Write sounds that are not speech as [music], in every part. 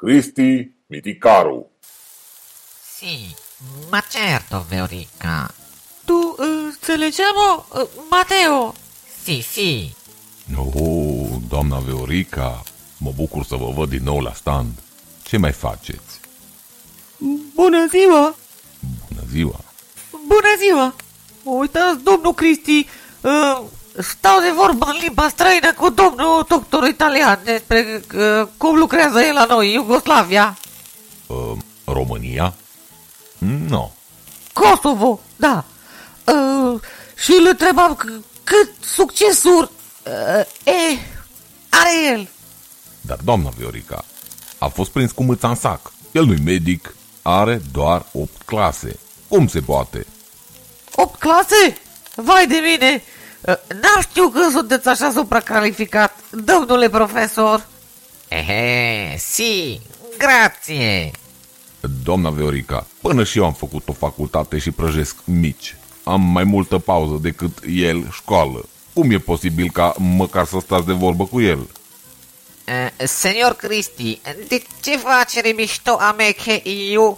Cristi Miticaru. Sì, ma certo, Veorica. Tu uh, te le chiamo uh, Mateo. Sì, sì. Oh, doamna Veorica, mă bucur să vă văd din nou la stand. Ce mai faceți? Bună ziua! Bună ziua! Bună ziua! Uitați, domnul Cristi, uh, stau de vorbă în limba străină cu domnul doctor italian despre uh, cum lucrează el la noi, Iugoslavia. Uh, România? Nu. Kosovo, da. Uh, și îl întrebam c- cât succesuri uh, e, are el. Dar, doamna Viorica, a fost prins cu mâța în sac. El nu-i medic, are doar 8 clase. Cum se poate? 8 clase? Vai de mine! Uh, N-am știut că sunteți așa supracalificat, domnule profesor. Ehe, sì, grazie. Doamna Viorica, până și eu am făcut o facultate și prăjesc mici. Am mai multă pauză decât el școală. Cum e posibil ca măcar să stați de vorbă cu el? Uh, signor Cristi, de ce facere mișto a me che io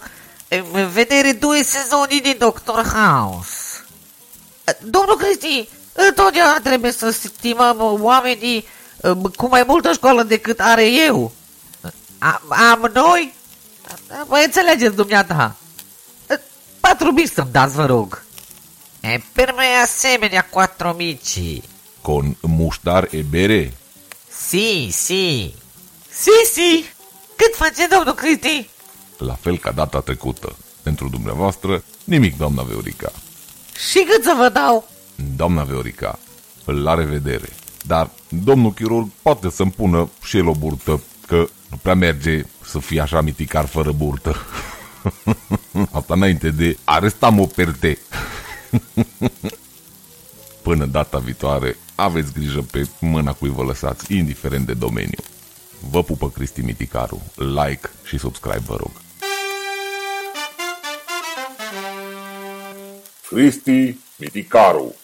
eh, vedere due sezoni di Doctor House? Uh, Domnul Cristi, întotdeauna trebuie să stimăm oamenii uh, cu mai multă școală decât are eu. Uh, Am, am noi? Mă înțelegeți dumneata. Uh, Patru mii să-mi dați, vă rog. E per me asemenea quattro amici. Con muștar e bere? Sì, sì. Si, si. Cât face domnul Cristi? La fel ca data trecută. Pentru dumneavoastră, nimic, doamna Viorica. Și cât să vă dau? Doamna Viorica, la revedere. Dar domnul chirurg poate să-mi pună și el o burtă, că nu prea merge să fie așa miticar fără burtă. [laughs] Asta înainte de arestam o perte. [laughs] Până data viitoare, aveți grijă pe mâna cui vă lăsați, indiferent de domeniu. Vă pupă Cristi Miticaru. Like și subscribe, vă rog. Cristi Miticaru.